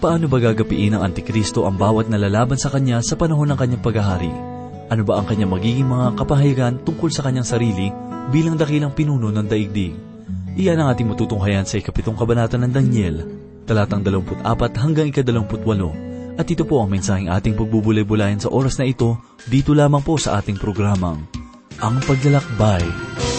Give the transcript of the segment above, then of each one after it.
Paano ba gagapiin ng Antikristo ang bawat nalalaban sa kanya sa panahon ng kanyang paghahari? Ano ba ang kanyang magiging mga kapahayagan tungkol sa kanyang sarili bilang dakilang pinuno ng daigdig? Iyan ang ating matutunghayan sa ikapitong kabanata ng Daniel, talatang 24 hanggang ika-28. At ito po ang mensaheng ating pagbubulay-bulayan sa oras na ito, dito lamang po sa ating programang, Ang Paglalakbay. O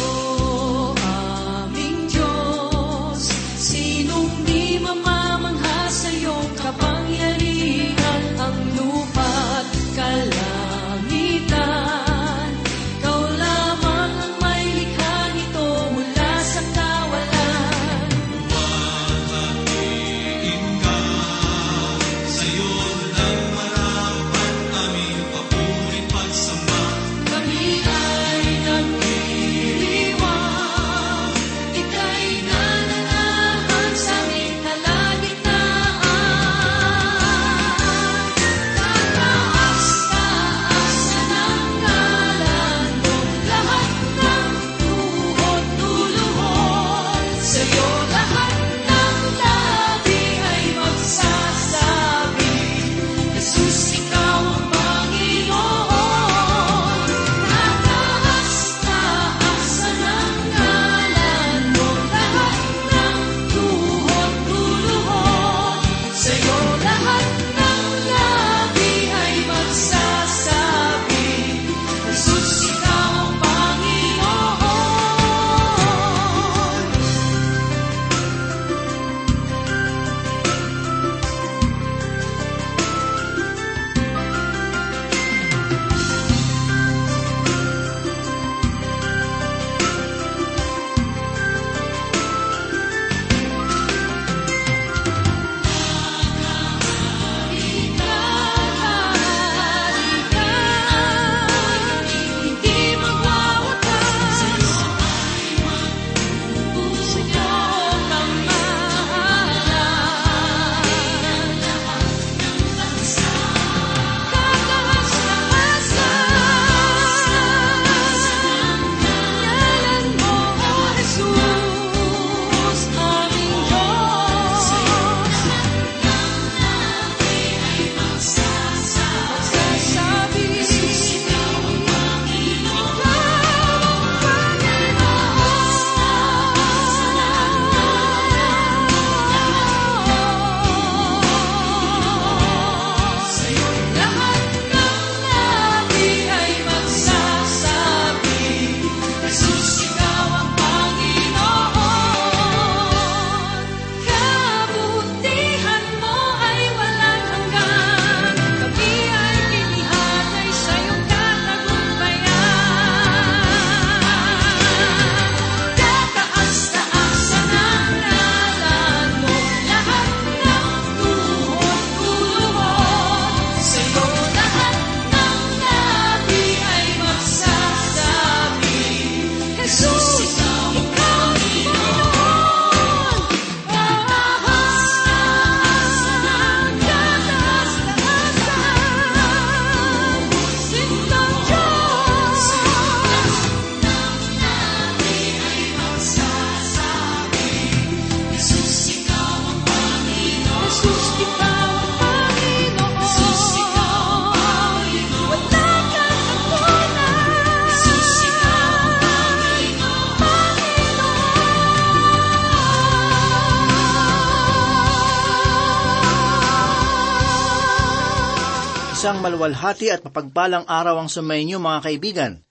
Malwalhati at mapagpalang araw ang sumayin niyo mga kaibigan.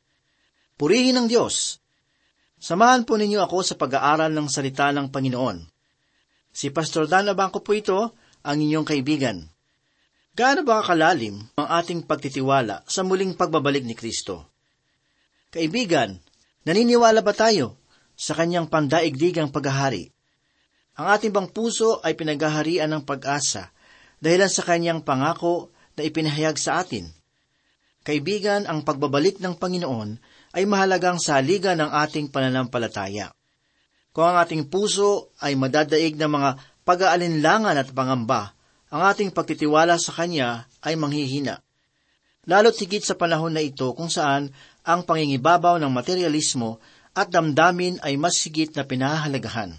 Purihin ng Diyos. Samahan po ninyo ako sa pag-aaral ng salita ng Panginoon. Si Pastor Dan Abangco po ito, ang inyong kaibigan. Gaano ba kalalim ang ating pagtitiwala sa muling pagbabalik ni Kristo? Kaibigan, naniniwala ba tayo sa kanyang pandaigdigang paghahari? Ang ating bang puso ay pinaghaharian ng pag-asa dahilan sa kanyang pangako na ipinahayag sa atin. Kaibigan, ang pagbabalik ng Panginoon ay mahalagang saligan ng ating pananampalataya. Kung ang ating puso ay madadaig ng mga pag-aalinlangan at pangamba, ang ating pagtitiwala sa Kanya ay manghihina. Lalo't higit sa panahon na ito kung saan ang pangingibabaw ng materialismo at damdamin ay mas higit na pinahahalagahan.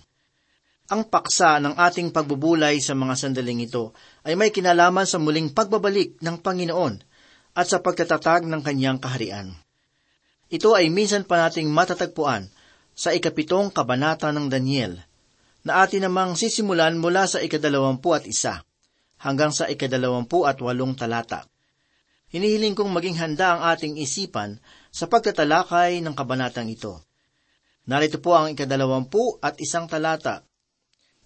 Ang paksa ng ating pagbubulay sa mga sandaling ito ay may kinalaman sa muling pagbabalik ng Panginoon at sa pagtatatag ng kanyang kaharian. Ito ay minsan pa nating matatagpuan sa ikapitong kabanata ng Daniel, na atin namang sisimulan mula sa ikadalawampu at isa hanggang sa ikadalawampu at walong talata. Hinihiling kong maging handa ang ating isipan sa pagtatalakay ng kabanatang ito. Narito po ang ikadalawampu at isang talata.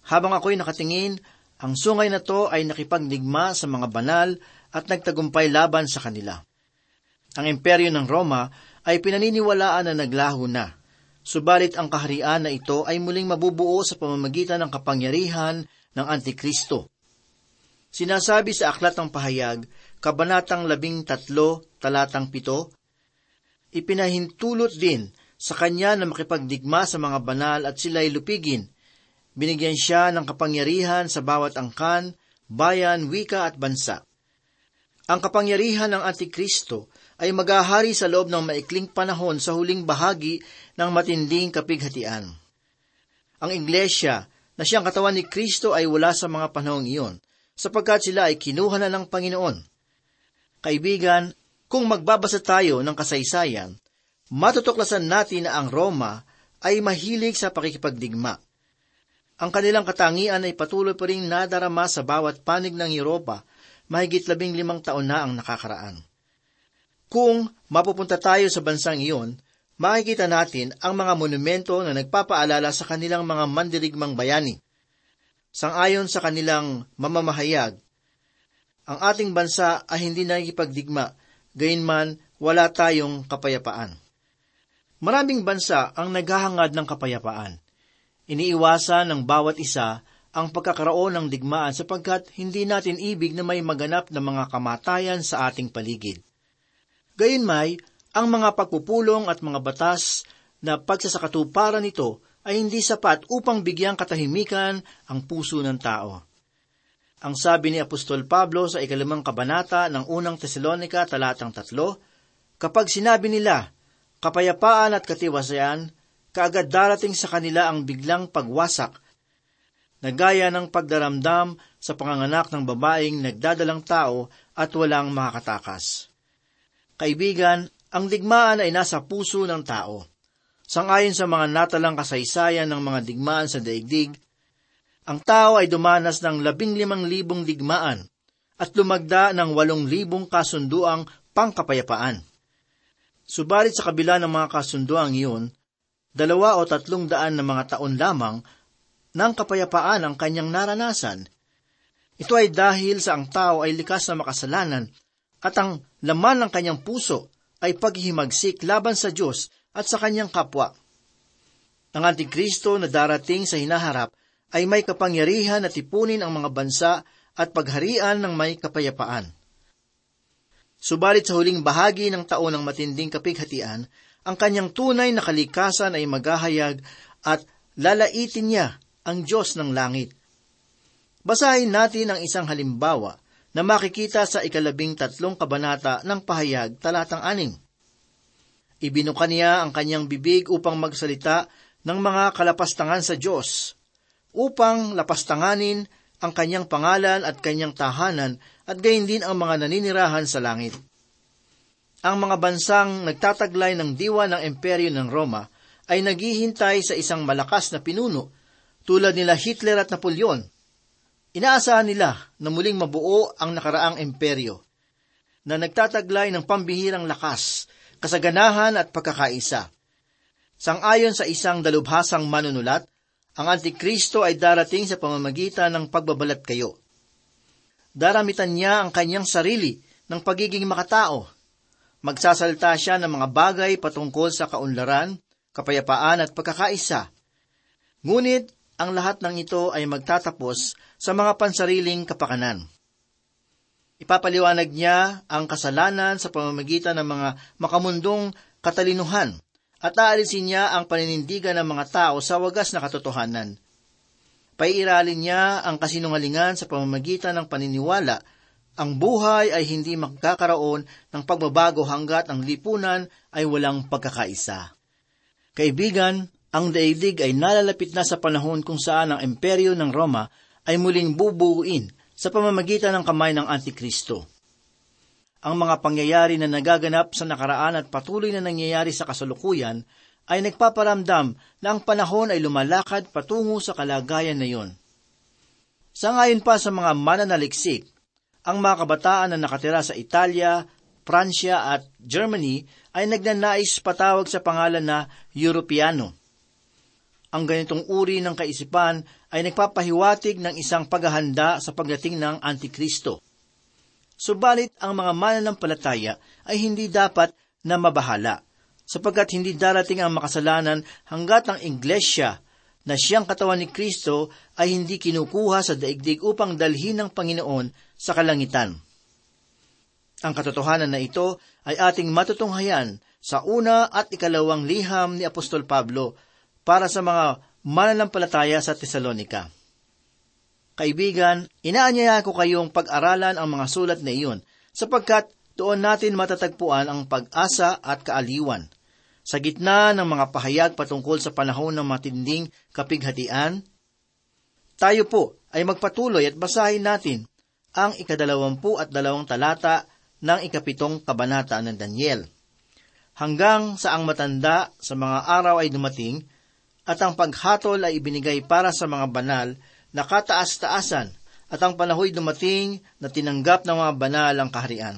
Habang ako'y nakatingin, ang sungay na to ay nakipagdigma sa mga banal at nagtagumpay laban sa kanila. Ang imperyo ng Roma ay pinaniniwalaan na naglaho na, subalit ang kaharian na ito ay muling mabubuo sa pamamagitan ng kapangyarihan ng Antikristo. Sinasabi sa Aklat ng Pahayag, Kabanatang labing tatlo, talatang pito, Ipinahintulot din sa kanya na makipagdigma sa mga banal at sila'y lupigin. Binigyan siya ng kapangyarihan sa bawat angkan, bayan, wika at bansa. Ang kapangyarihan ng Antikristo ay maghahari sa loob ng maikling panahon sa huling bahagi ng matinding kapighatian. Ang iglesia na siyang katawan ni Kristo ay wala sa mga panahong iyon, sapagkat sila ay kinuha na ng Panginoon. Kaibigan, kung magbabasa tayo ng kasaysayan, matutuklasan natin na ang Roma ay mahilig sa pakikipagdigma. Ang kanilang katangian ay patuloy pa rin nadarama sa bawat panig ng Europa, mahigit labing limang taon na ang nakakaraan. Kung mapupunta tayo sa bansang iyon, makikita natin ang mga monumento na nagpapaalala sa kanilang mga mandirigmang bayani. Sangayon sa kanilang mamamahayag, ang ating bansa ay hindi nakikipagdigma, gayunman wala tayong kapayapaan. Maraming bansa ang naghahangad ng kapayapaan. Iniiwasan ng bawat isa ang pagkakaroon ng digmaan sapagkat hindi natin ibig na may maganap na mga kamatayan sa ating paligid. Gayunmay, ang mga pagpupulong at mga batas na pagsasakatuparan nito ay hindi sapat upang bigyang katahimikan ang puso ng tao. Ang sabi ni Apostol Pablo sa ikalimang kabanata ng unang Tesalonika talatang tatlo, kapag sinabi nila, kapayapaan at katiwasayan, kaagad darating sa kanila ang biglang pagwasak, na gaya ng pagdaramdam sa panganganak ng babaeng nagdadalang tao at walang makakatakas. Kaibigan, ang digmaan ay nasa puso ng tao. Sangayon sa mga natalang kasaysayan ng mga digmaan sa daigdig, ang tao ay dumanas ng labing limang libong digmaan at lumagda ng walong libong kasunduang pangkapayapaan. Subalit sa kabila ng mga kasunduang iyon, dalawa o tatlong daan na mga taon lamang ng kapayapaan ang kanyang naranasan. Ito ay dahil sa ang tao ay likas na makasalanan at ang laman ng kanyang puso ay paghihimagsik laban sa Diyos at sa kanyang kapwa. Ang Antikristo na darating sa hinaharap ay may kapangyarihan na tipunin ang mga bansa at pagharian ng may kapayapaan. Subalit sa huling bahagi ng taon ng matinding kapighatian, ang kanyang tunay na kalikasan ay maghahayag at lalaitin niya ang Diyos ng langit. Basahin natin ang isang halimbawa na makikita sa ikalabing tatlong kabanata ng pahayag talatang aning. Ibinuka niya ang kanyang bibig upang magsalita ng mga kalapastangan sa Diyos, upang lapastanganin ang kanyang pangalan at kanyang tahanan at gayon din ang mga naninirahan sa langit. Ang mga bansang nagtataglay ng diwa ng imperyo ng Roma ay naghihintay sa isang malakas na pinuno tulad nila Hitler at Napoleon Inaasahan nila na muling mabuo ang nakaraang imperyo na nagtataglay ng pambihirang lakas, kasaganahan at pagkakaisa. Sangayon sa isang dalubhasang manunulat, ang Antikristo ay darating sa pamamagitan ng pagbabalat kayo. Daramitan niya ang kanyang sarili ng pagiging makatao. Magsasalta siya ng mga bagay patungkol sa kaunlaran, kapayapaan at pagkakaisa. Ngunit ang lahat ng ito ay magtatapos sa mga pansariling kapakanan. Ipapaliwanag niya ang kasalanan sa pamamagitan ng mga makamundong katalinuhan at aalisin niya ang paninindigan ng mga tao sa wagas na katotohanan. Paiiralin niya ang kasinungalingan sa pamamagitan ng paniniwala ang buhay ay hindi magkakaroon ng pagbabago hanggat ang lipunan ay walang pagkakaisa. Kaibigan, Ang daigdig ay nalalapit na sa panahon kung saan ang imperyo ng Roma ay muling bubuuin sa pamamagitan ng kamay ng Antikristo. Ang mga pangyayari na nagaganap sa nakaraan at patuloy na nangyayari sa kasalukuyan ay nagpaparamdam na ang panahon ay lumalakad patungo sa kalagayan na iyon. Sa ngayon pa sa mga mananaliksik, ang mga kabataan na nakatira sa Italia, Pransya at Germany ay nagnanais patawag sa pangalan na Europeano. Ang ganitong uri ng kaisipan ay nagpapahiwatig ng isang paghahanda sa pagdating ng Antikristo. Subalit ang mga mananampalataya ay hindi dapat na mabahala, sapagkat hindi darating ang makasalanan hanggat ang iglesia na siyang katawan ni Kristo ay hindi kinukuha sa daigdig upang dalhin ng Panginoon sa kalangitan. Ang katotohanan na ito ay ating matutunghayan sa una at ikalawang liham ni Apostol Pablo para sa mga mananampalataya sa Tesalonika. Kaibigan, inaanyaya ko kayong pag-aralan ang mga sulat na iyon sapagkat doon natin matatagpuan ang pag-asa at kaaliwan. Sa gitna ng mga pahayag patungkol sa panahon ng matinding kapighatian, tayo po ay magpatuloy at basahin natin ang ikadalawampu at dalawang talata ng ikapitong kabanata ng Daniel. Hanggang sa ang matanda sa mga araw ay dumating at ang paghatol ay ibinigay para sa mga banal na kataas-taasan at ang panahoy dumating na tinanggap ng mga banal ang kaharian.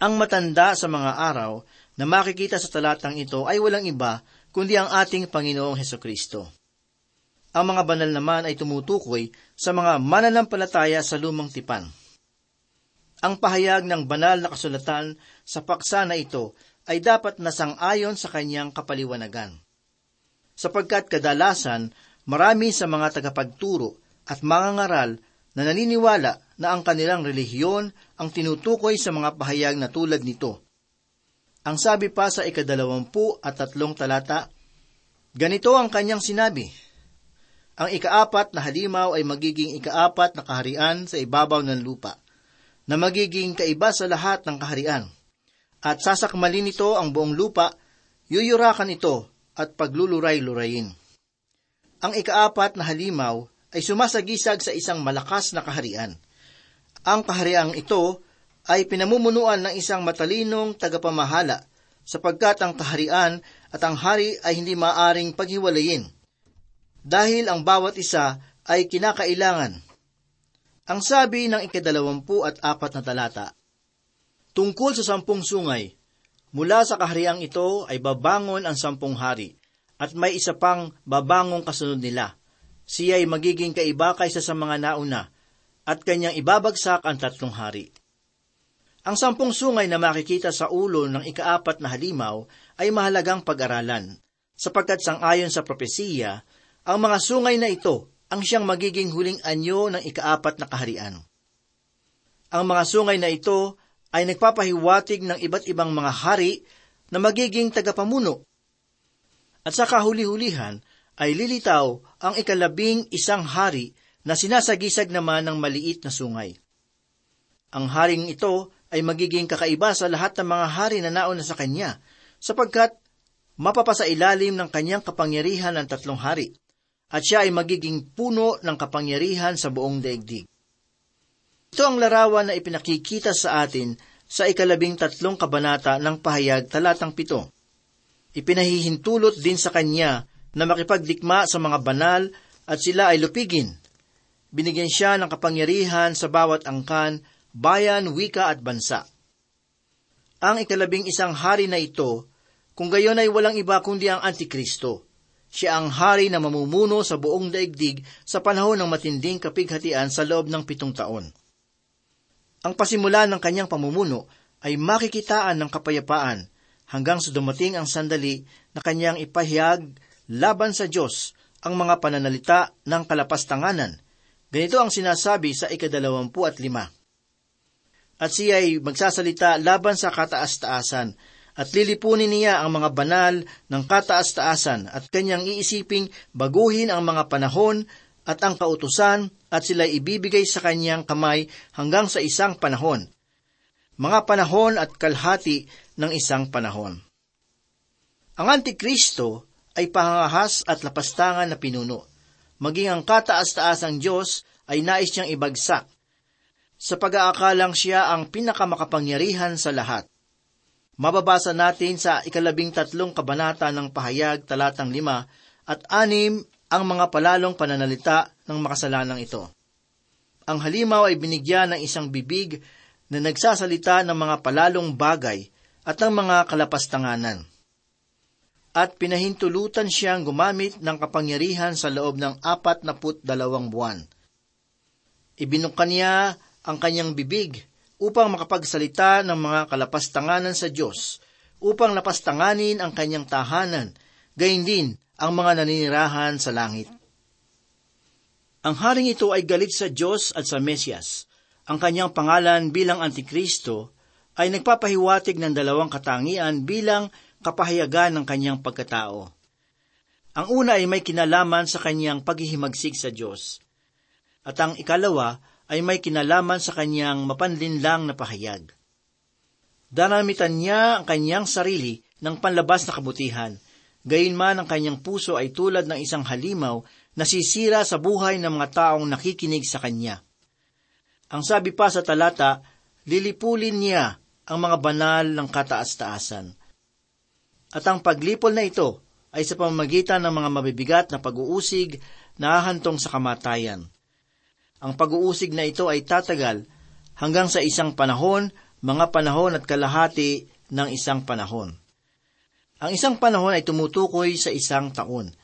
Ang matanda sa mga araw na makikita sa talatang ito ay walang iba kundi ang ating Panginoong Heso Kristo. Ang mga banal naman ay tumutukoy sa mga mananampalataya sa lumang tipan. Ang pahayag ng banal na kasulatan sa paksa na ito ay dapat nasang-ayon sa kanyang kapaliwanagan. Sapagkat kadalasan Marami sa mga tagapagturo at mga ngaral na naniniwala na ang kanilang relihiyon ang tinutukoy sa mga pahayag na tulad nito. Ang sabi pa sa ikadalawampu at tatlong talata, ganito ang kanyang sinabi, Ang ikaapat na halimaw ay magiging ikaapat na kaharian sa ibabaw ng lupa, na magiging kaiba sa lahat ng kaharian. At sasakmalin nito ang buong lupa, yuyurakan ito at pagluluray-lurayin. Ang ikaapat na halimaw ay sumasagisag sa isang malakas na kaharian. Ang kahariang ito ay pinamumunuan ng isang matalinong tagapamahala sapagkat ang kaharian at ang hari ay hindi maaring paghiwalayin dahil ang bawat isa ay kinakailangan. Ang sabi ng ikadalawampu at apat na talata, Tungkol sa sampung sungay, mula sa kahariang ito ay babangon ang sampung hari, at may isa pang babangong kasunod nila. Siya ay magiging kaiba kaysa sa mga nauna, at kanyang ibabagsak ang tatlong hari. Ang sampung sungay na makikita sa ulo ng ikaapat na halimaw ay mahalagang pag-aralan, sapagkat sangayon sa propesiya, ang mga sungay na ito ang siyang magiging huling anyo ng ikaapat na kaharian. Ang mga sungay na ito ay nagpapahiwatig ng iba't ibang mga hari na magiging tagapamuno at sa kahuli-hulihan ay lilitaw ang ikalabing isang hari na sinasagisag naman ng maliit na sungay. Ang haring ito ay magiging kakaiba sa lahat ng mga hari na nauna sa kanya, sapagkat mapapasa ilalim ng kanyang kapangyarihan ng tatlong hari, at siya ay magiging puno ng kapangyarihan sa buong daigdig. Ito ang larawan na ipinakikita sa atin sa ikalabing tatlong kabanata ng pahayag talatang pito ipinahihintulot din sa kanya na makipagdikma sa mga banal at sila ay lupigin. Binigyan siya ng kapangyarihan sa bawat angkan, bayan, wika at bansa. Ang ikalabing isang hari na ito, kung gayon ay walang iba kundi ang Antikristo. Siya ang hari na mamumuno sa buong daigdig sa panahon ng matinding kapighatian sa loob ng pitong taon. Ang pasimula ng kanyang pamumuno ay makikitaan ng kapayapaan hanggang sa dumating ang sandali na kanyang ipahiyag laban sa Diyos ang mga pananalita ng kalapastanganan. Ganito ang sinasabi sa ikadalawampu at lima. At siya ay magsasalita laban sa kataas-taasan, at lilipunin niya ang mga banal ng kataas-taasan at kanyang iisiping baguhin ang mga panahon at ang kautusan at sila ibibigay sa kanyang kamay hanggang sa isang panahon. Mga panahon at kalhati ng isang panahon. Ang Antikristo ay pahangahas at lapastangan na pinuno. Maging ang kataas-taasang Diyos ay nais niyang ibagsak. Sa pag-aakalang siya ang pinakamakapangyarihan sa lahat. Mababasa natin sa ikalabing tatlong kabanata ng pahayag talatang lima at anim ang mga palalong pananalita ng makasalanang ito. Ang halimaw ay binigyan ng isang bibig na nagsasalita ng mga palalong bagay at ng mga kalapastanganan. At pinahintulutan siyang gumamit ng kapangyarihan sa loob ng apat na put dalawang buwan. Ibinukan niya ang kanyang bibig upang makapagsalita ng mga kalapastanganan sa Diyos, upang lapastanganin ang kanyang tahanan, gayon din ang mga naninirahan sa langit. Ang haring ito ay galit sa Diyos at sa Mesyas. Ang kanyang pangalan bilang Antikristo ay nagpapahiwatig ng dalawang katangian bilang kapahayagan ng kanyang pagkatao. Ang una ay may kinalaman sa kanyang paghihimagsik sa Diyos. At ang ikalawa ay may kinalaman sa kanyang mapanlinlang na pahayag. Daramitan niya ang kanyang sarili ng panlabas na kabutihan, gayunman ang kanyang puso ay tulad ng isang halimaw na sisira sa buhay ng mga taong nakikinig sa kanya. Ang sabi pa sa talata, lilipulin niya ang mga banal ng kataas-taasan. At ang paglipol na ito ay sa pamamagitan ng mga mabibigat na pag-uusig na hahantong sa kamatayan. Ang pag-uusig na ito ay tatagal hanggang sa isang panahon, mga panahon at kalahati ng isang panahon. Ang isang panahon ay tumutukoy sa isang taon.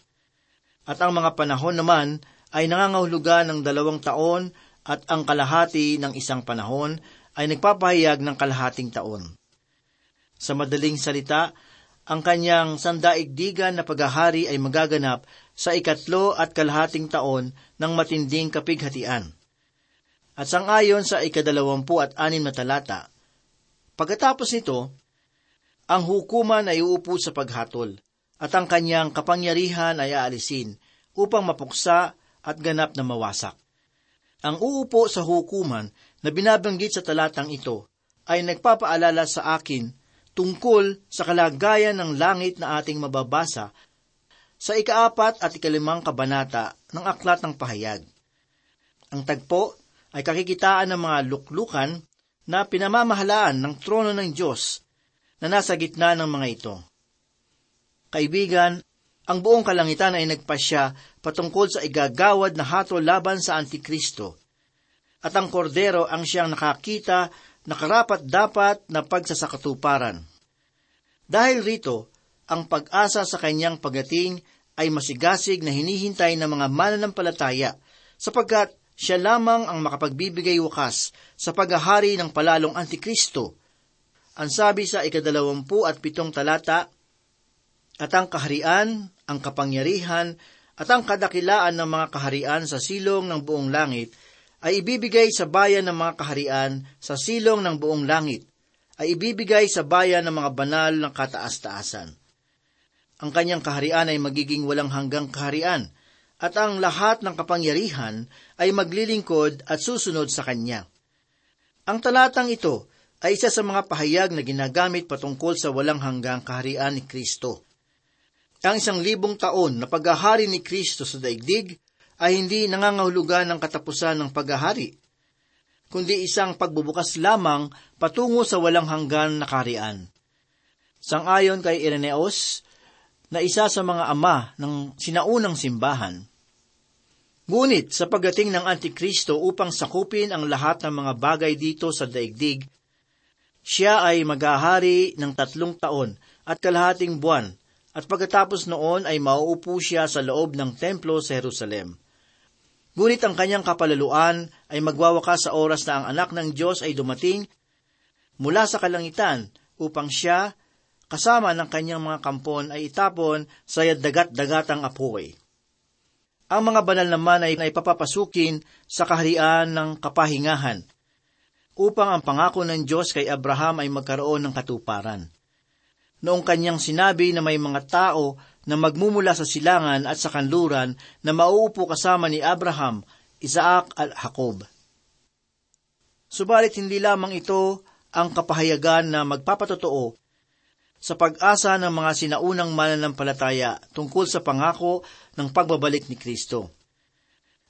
At ang mga panahon naman ay nangangahulugan ng dalawang taon at ang kalahati ng isang panahon ay nagpapahayag ng kalahating taon. Sa madaling salita, ang kanyang sandaigdigan na paghahari ay magaganap sa ikatlo at kalahating taon ng matinding kapighatian. At sangayon sa ikadalawampu at anim na talata, pagkatapos nito, ang hukuman ay uupo sa paghatol, at ang kanyang kapangyarihan ay aalisin upang mapuksa at ganap na mawasak. Ang uupo sa hukuman na binabanggit sa talatang ito ay nagpapaalala sa akin tungkol sa kalagayan ng langit na ating mababasa sa ikaapat at ikalimang kabanata ng Aklat ng Pahayag. Ang tagpo ay kakikitaan ng mga luklukan na pinamamahalaan ng trono ng Diyos na nasa gitna ng mga ito. Kaibigan, ang buong kalangitan ay nagpasya patungkol sa igagawad na hatol laban sa Antikristo. At ang kordero ang siyang nakakita na karapat dapat na pagsasakatuparan. Dahil rito, ang pag-asa sa kanyang pagating ay masigasig na hinihintay ng mga mananampalataya sapagkat siya lamang ang makapagbibigay wakas sa paghahari ng palalong Antikristo. Ang sabi sa ikadalawampu at pitong talata, At ang kaharian, ang kapangyarihan, at ang kadakilaan ng mga kaharian sa silong ng buong langit ay ibibigay sa bayan ng mga kaharian sa silong ng buong langit, ay ibibigay sa bayan ng mga banal ng kataas-taasan. Ang kanyang kaharian ay magiging walang hanggang kaharian, at ang lahat ng kapangyarihan ay maglilingkod at susunod sa kanya. Ang talatang ito ay isa sa mga pahayag na ginagamit patungkol sa walang hanggang kaharian ni Kristo. Ang isang libong taon na paghahari ni Kristo sa daigdig ay hindi nangangahulugan ng katapusan ng paghahari, kundi isang pagbubukas lamang patungo sa walang hanggan na kaharian. Sangayon kay Ireneos, na isa sa mga ama ng sinaunang simbahan. Ngunit sa pagdating ng Antikristo upang sakupin ang lahat ng mga bagay dito sa daigdig, siya ay maghahari ng tatlong taon at kalahating buwan, at pagkatapos noon ay mauupo siya sa loob ng templo sa Jerusalem. Ngunit ang kanyang kapalaluan ay magwawakas sa oras na ang anak ng Diyos ay dumating mula sa kalangitan upang siya kasama ng kanyang mga kampon ay itapon sa dagat-dagatang apoy. Ang mga banal naman ay naipapapasukin sa kaharian ng kapahingahan, upang ang pangako ng Diyos kay Abraham ay magkaroon ng katuparan. Noong kanyang sinabi na may mga tao na magmumula sa silangan at sa kanluran na mauupo kasama ni Abraham, Isaac at Jacob. Subalit hindi lamang ito ang kapahayagan na magpapatotoo sa pag-asa ng mga sinaunang mananampalataya tungkol sa pangako ng pagbabalik ni Kristo.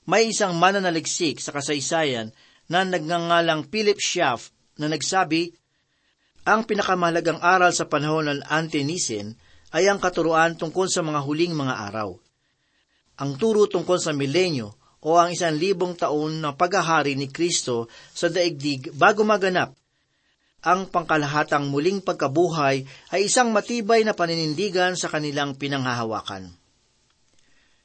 May isang mananaliksik sa kasaysayan na nagngangalang Philip Schaff na nagsabi, ang pinakamahalagang aral sa panahon ng Anti-Nicene ay ang katuruan tungkol sa mga huling mga araw. Ang turo tungkol sa milenyo o ang isang libong taon na paghahari ni Kristo sa daigdig bago maganap ang pangkalahatang muling pagkabuhay ay isang matibay na paninindigan sa kanilang pinanghahawakan.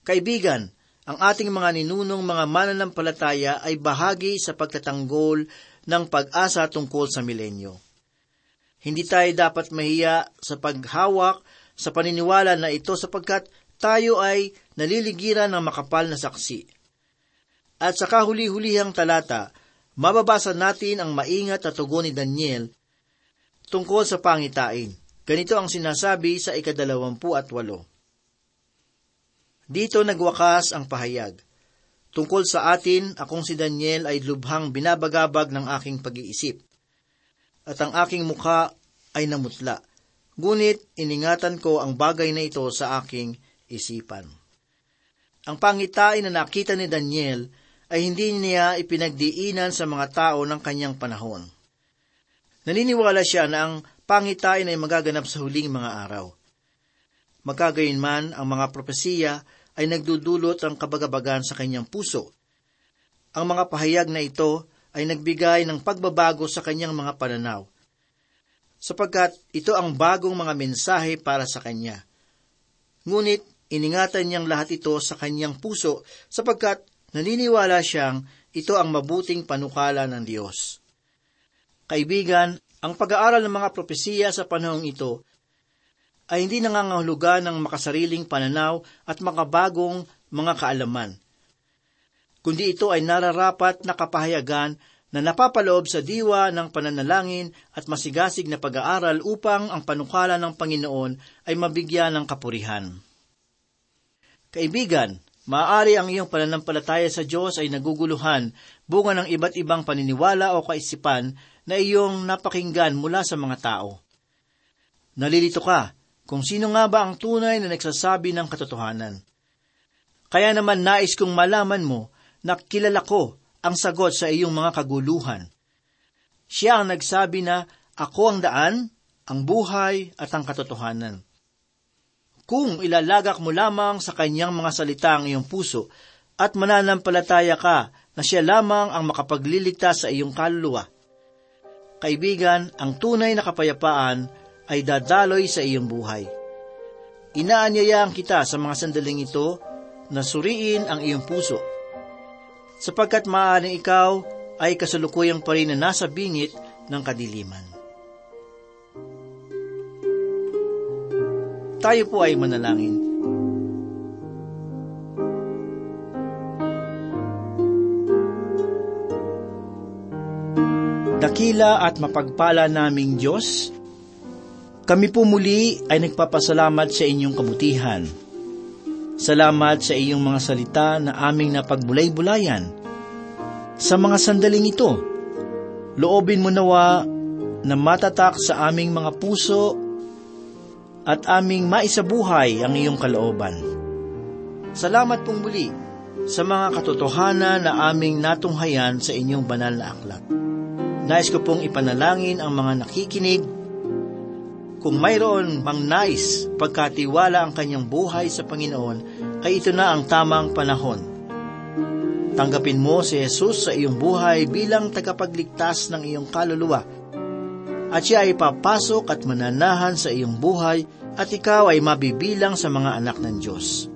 Kaibigan, ang ating mga ninunong mga mananampalataya ay bahagi sa pagtatanggol ng pag-asa tungkol sa milenyo. Hindi tayo dapat mahiya sa paghawak sa paniniwala na ito sapagkat tayo ay naliligiran ng makapal na saksi. At sa kahuli-hulihang talata, mababasa natin ang maingat na tugon ni Daniel tungkol sa pangitain. Ganito ang sinasabi sa ikadalawampu at walo. Dito nagwakas ang pahayag. Tungkol sa atin, akong si Daniel ay lubhang binabagabag ng aking pag-iisip. At ang aking mukha ay namutla. Ngunit iningatan ko ang bagay na ito sa aking isipan. Ang pangitain na nakita ni Daniel ay hindi niya ipinagdiinan sa mga tao ng kanyang panahon. Naniniwala siya na ang pangitain ay magaganap sa huling mga araw. Magkagayon man, ang mga propesiya ay nagdudulot ang kabagabagan sa kanyang puso. Ang mga pahayag na ito ay nagbigay ng pagbabago sa kanyang mga pananaw, sapagkat ito ang bagong mga mensahe para sa kanya. Ngunit iningatan niyang lahat ito sa kanyang puso sapagkat naniniwala siyang ito ang mabuting panukala ng Diyos. Kaibigan, ang pag-aaral ng mga propesiya sa panahong ito ay hindi nangangahulugan ng makasariling pananaw at makabagong mga kaalaman, kundi ito ay nararapat na kapahayagan na napapaloob sa diwa ng pananalangin at masigasig na pag-aaral upang ang panukala ng Panginoon ay mabigyan ng kapurihan. Kaibigan, maaari ang iyong pananampalataya sa Diyos ay naguguluhan bunga ng iba't ibang paniniwala o kaisipan na iyong napakinggan mula sa mga tao. Nalilito ka kung sino nga ba ang tunay na nagsasabi ng katotohanan. Kaya naman nais kong malaman mo na kilala ko ang sagot sa iyong mga kaguluhan. Siya ang nagsabi na ako ang daan, ang buhay at ang katotohanan. Kung ilalagak mo lamang sa kanyang mga salita ang iyong puso at mananampalataya ka na siya lamang ang makapagliligtas sa iyong kaluluwa, Kaibigan, ang tunay na kapayapaan ay dadaloy sa iyong buhay. Inaanyayaan kita sa mga sandaling ito na suriin ang iyong puso, sapagkat maaaring ikaw ay kasalukuyang pa rin na nasa bingit ng kadiliman. Tayo po ay manalangin. Dakila at mapagpala naming Diyos, kami po muli ay nagpapasalamat sa inyong kabutihan. Salamat sa iyong mga salita na aming napagbulay-bulayan. Sa mga sandaling ito, loobin mo nawa na matatak sa aming mga puso at aming maisabuhay ang iyong kalooban. Salamat pong muli sa mga katotohanan na aming natunghayan sa inyong banal na aklat. Nais ko pong ipanalangin ang mga nakikinig. Kung mayroon mang nais pagkatiwala ang kanyang buhay sa Panginoon, ay ito na ang tamang panahon. Tanggapin mo si Jesus sa iyong buhay bilang tagapagligtas ng iyong kaluluwa. At siya ay papasok at mananahan sa iyong buhay at ikaw ay mabibilang sa mga anak ng Diyos.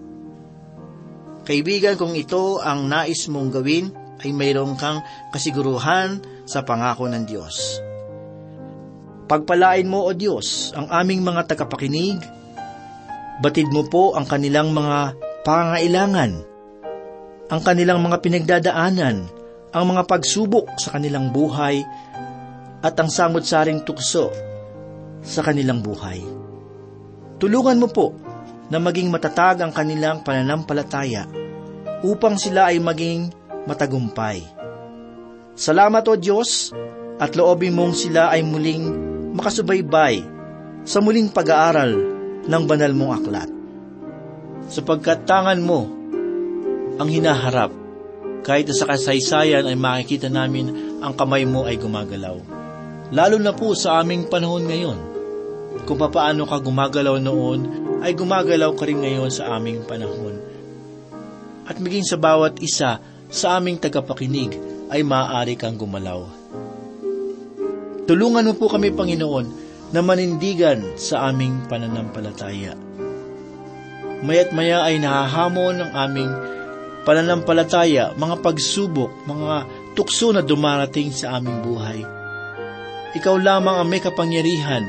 Kaibigan, kung ito ang nais mong gawin, ay mayroon kang kasiguruhan sa pangako ng Diyos. Pagpalain mo, O Diyos, ang aming mga tagapakinig. Batid mo po ang kanilang mga pangailangan, ang kanilang mga pinagdadaanan, ang mga pagsubok sa kanilang buhay, at ang samot-saring tukso sa kanilang buhay. Tulungan mo po na maging matatag ang kanilang pananampalataya upang sila ay maging matagumpay Salamat o Diyos at loobin mong sila ay muling makasubaybay sa muling pag-aaral ng banal mong aklat. Sapagkat tangan mo ang hinaharap, kahit sa kasaysayan ay makikita namin ang kamay mo ay gumagalaw. Lalo na po sa aming panahon ngayon. Kung papaano ka gumagalaw noon, ay gumagalaw ka rin ngayon sa aming panahon. At maging sa bawat isa sa aming tagapakinig ay maaari kang gumalaw. Tulungan mo po kami, Panginoon, na manindigan sa aming pananampalataya. Maya't maya ay nahahamon ng aming pananampalataya, mga pagsubok, mga tukso na dumarating sa aming buhay. Ikaw lamang ang may kapangyarihan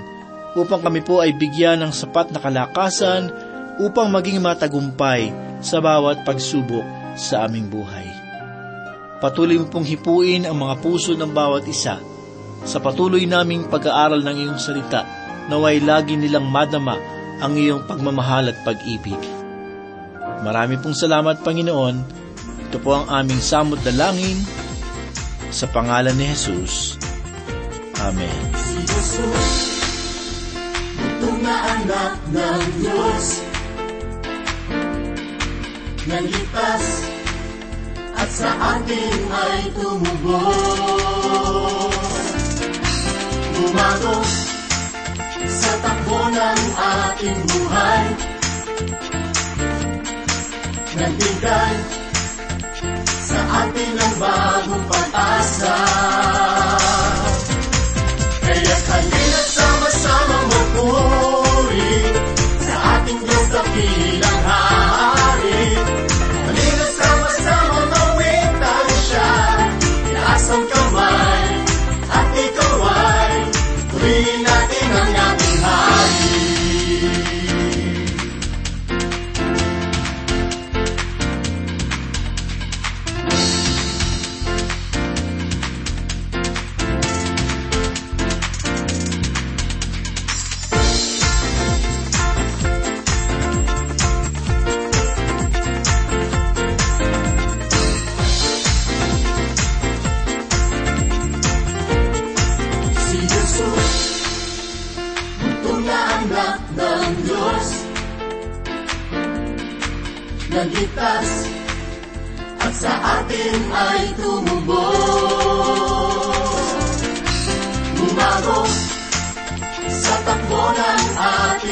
upang kami po ay bigyan ng sapat na kalakasan upang maging matagumpay sa bawat pagsubok sa aming buhay. Patuloy mo pong hipuin ang mga puso ng bawat isa sa patuloy naming pag-aaral ng iyong salita naway lagi nilang madama ang iyong pagmamahal at pag-ibig. Marami pong salamat, Panginoon. Ito po ang aming samot dalangin sa pangalan ni Jesus. Amen. Si Jesus, itong na ng Diyos, nalipas at sa atin ay tumubos. Bumago takbo ng ating buhay, nagbigay sa atin ng bagong pag-asa.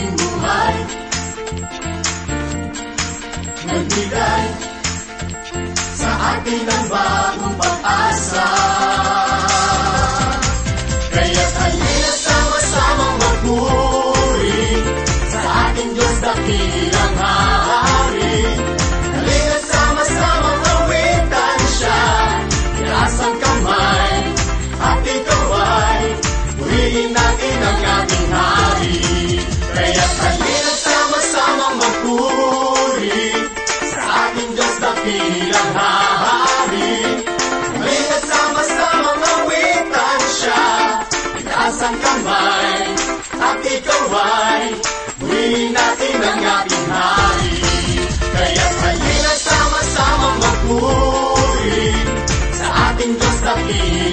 Ating buhay, nagbigay sa atin ng bagong pag-asa. Itaas ang kamay, at ikaw ay purihin natin ang ating hari. Kaya't halina sama-samang magpuri sa ating Diyos dakilang